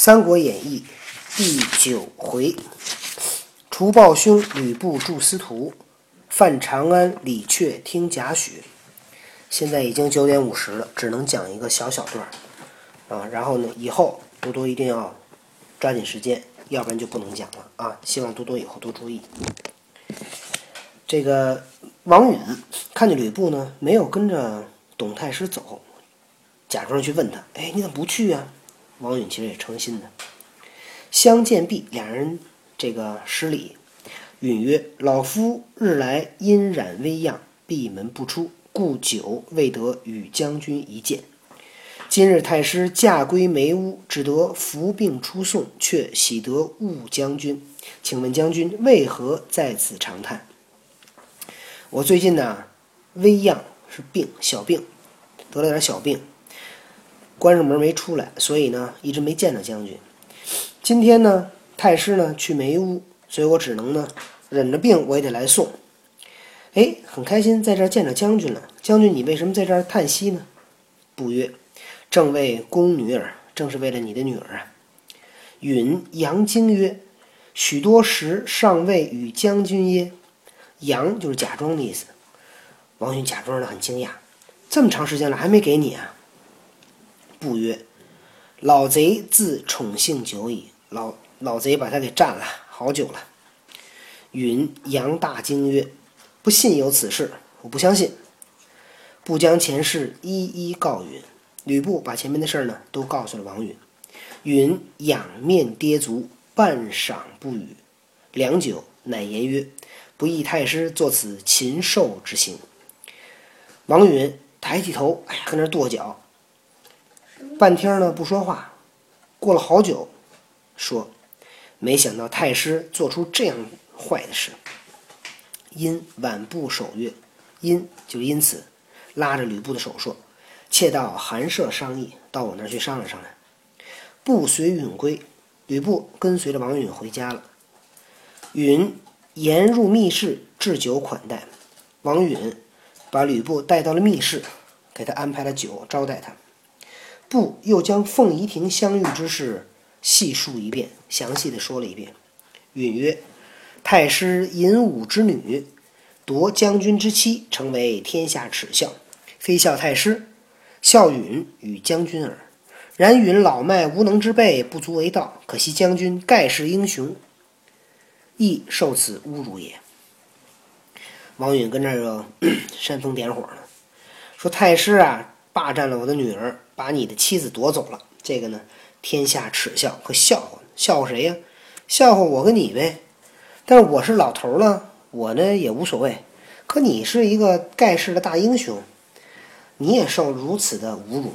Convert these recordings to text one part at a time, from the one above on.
三国演义》第九回，除暴兄吕布助司徒，犯长安李榷听贾诩。现在已经九点五十了，只能讲一个小小段儿啊。然后呢，以后多多一定要抓紧时间，要不然就不能讲了啊。希望多多以后多注意。这个王允看见吕布呢，没有跟着董太师走，假装去问他：“哎，你怎么不去啊？”王允其实也诚心的。相见毕，两人这个施礼。允曰：“老夫日来因染微恙，闭门不出，故久未得与将军一见。今日太师驾归梅屋，只得伏病出送，却喜得误将军。请问将军为何在此长叹？”我最近呢，微恙是病，小病，得了点小病。关上门没出来，所以呢一直没见到将军。今天呢，太师呢去梅屋，所以我只能呢忍着病，我也得来送。哎，很开心在这儿见着将军了。将军，你为什么在这儿叹息呢？不曰：“正为宫女儿，正是为了你的女儿啊。”允杨惊曰：“许多时尚未与将军耶？”杨就是假装的意思。王允假装的很惊讶：“这么长时间了，还没给你啊？”不曰：“老贼自宠幸久矣，老老贼把他给占了好久了。”允杨大惊曰：“不信有此事，我不相信。”不将前事一一告允。吕布把前面的事儿呢都告诉了王允。允仰面跌足，半晌不语。良久，乃言曰：“不义太师作此禽兽之行。”王允抬起头，哎呀，跟那跺脚。半天呢不说话，过了好久，说：“没想到太师做出这样坏的事。”因挽部守曰：“因就因此，拉着吕布的手说：‘妾到寒舍商议，到我那儿去商量商量。’不随允归，吕布跟随着王允回家了。允言入密室置酒款待，王允把吕布带到了密室，给他安排了酒招待他。布又将凤仪亭相遇之事细述一遍，详细的说了一遍。允曰：“太师引武之女，夺将军之妻，成为天下耻笑。非笑太师，笑允与将军耳。然允老迈无能之辈，不足为道。可惜将军盖世英雄，亦受此侮辱也。”王允跟这个 煽风点火呢，说：“太师啊，霸占了我的女儿。”把你的妻子夺走了，这个呢，天下耻笑和笑话，笑话谁呀？笑话我跟你呗。但是我是老头了，我呢也无所谓。可你是一个盖世的大英雄，你也受如此的侮辱，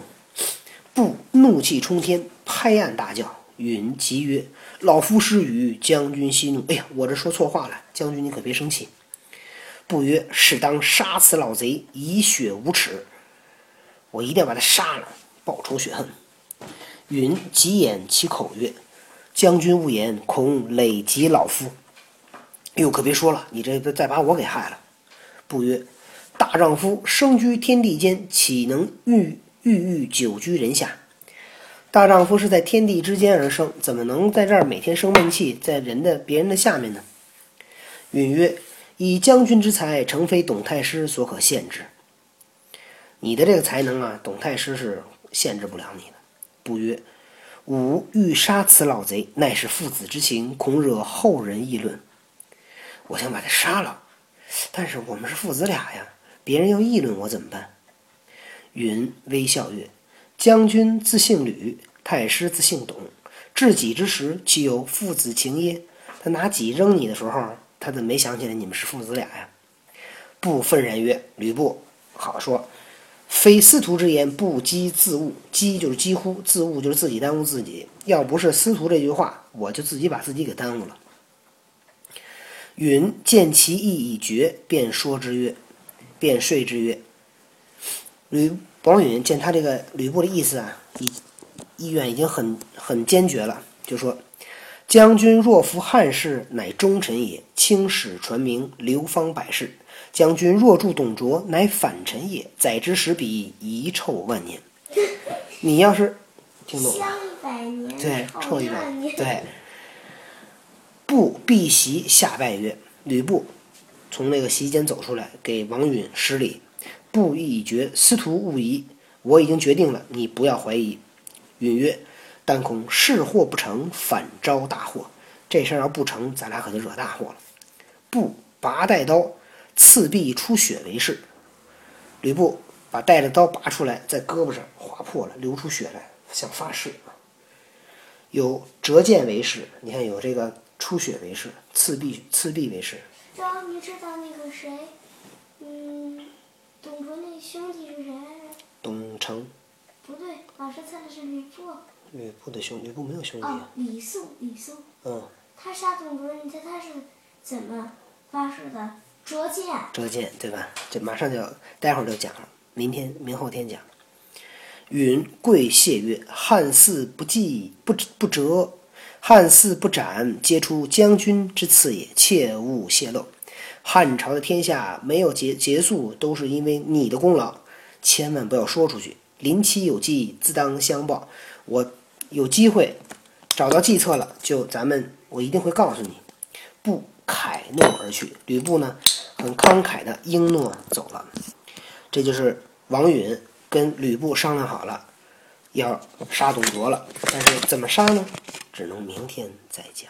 不怒气冲天，拍案大叫。允急曰：“老夫失语，将军息怒。”哎呀，我这说错话了，将军你可别生气。不曰：“适当杀此老贼，以雪无耻。我一定要把他杀了。”报仇雪恨，允急掩其口曰：“将军勿言，恐累及老夫。”哎呦，可别说了，你这再把我给害了。不曰：“大丈夫生居天地间，岂能郁郁郁久居人下？大丈夫是在天地之间而生，怎么能在这儿每天生闷气，在人的别人的下面呢？”允曰：“以将军之才，诚非董太师所可限制。你的这个才能啊，董太师是。”限制不了你的。不曰：“吾欲杀此老贼，乃是父子之情，恐惹后人议论。我想把他杀了，但是我们是父子俩呀，别人要议论我怎么办？”允微笑曰：“将军自姓吕，太师自姓董，至己之时，岂有父子情耶？他拿戟扔你的时候，他怎么没想起来你们是父子俩呀？”不愤然曰：“吕布，好说。”非司徒之言，不积自误。积就是几乎，自误就是自己耽误自己。要不是司徒这句话，我就自己把自己给耽误了。允见其意已决，便说之曰：“便说之曰。”吕王允见他这个吕布的意思啊，意意愿已经很很坚决了，就说：“将军若服汉室，乃忠臣也；青史传名，流芳百世。”将军若助董卓，乃反臣也。宰之使彼，遗臭万年。你要是听懂了？对，臭一百年，对。布避席下拜曰：“吕布从那个席间走出来，给王允施礼。布意已决，司徒勿疑。我已经决定了，你不要怀疑。”允曰：“但恐事祸不成，反招大祸。这事儿要不成，咱俩可就惹大祸了。”布拔带刀，刺臂出血为誓。吕布把带着刀拔出来，在胳膊上划破了，流出血来，想发誓有折剑为誓，你看有这个。出血为誓，刺臂刺臂为誓。张你知道那个谁，嗯，董卓那兄弟是谁来着？董承。不对，老师猜的是吕布。吕布的兄，吕布没有兄弟。哦，李肃，李肃。嗯。他杀董卓，你猜他是怎么发誓的？折剑。折剑，对吧？这马上就要，待会儿就讲了，明天、明后天讲。允跪谢曰：“汉嗣不计，不不折。”汉嗣不斩，皆出将军之赐也，切勿泄露。汉朝的天下没有结结束，都是因为你的功劳，千万不要说出去。临期有计，自当相报。我有机会找到计策了，就咱们我一定会告诉你。不凯诺而去，吕布呢，很慷慨的应诺走了。这就是王允跟吕布商量好了，要杀董卓了，但是怎么杀呢？只能明天再讲。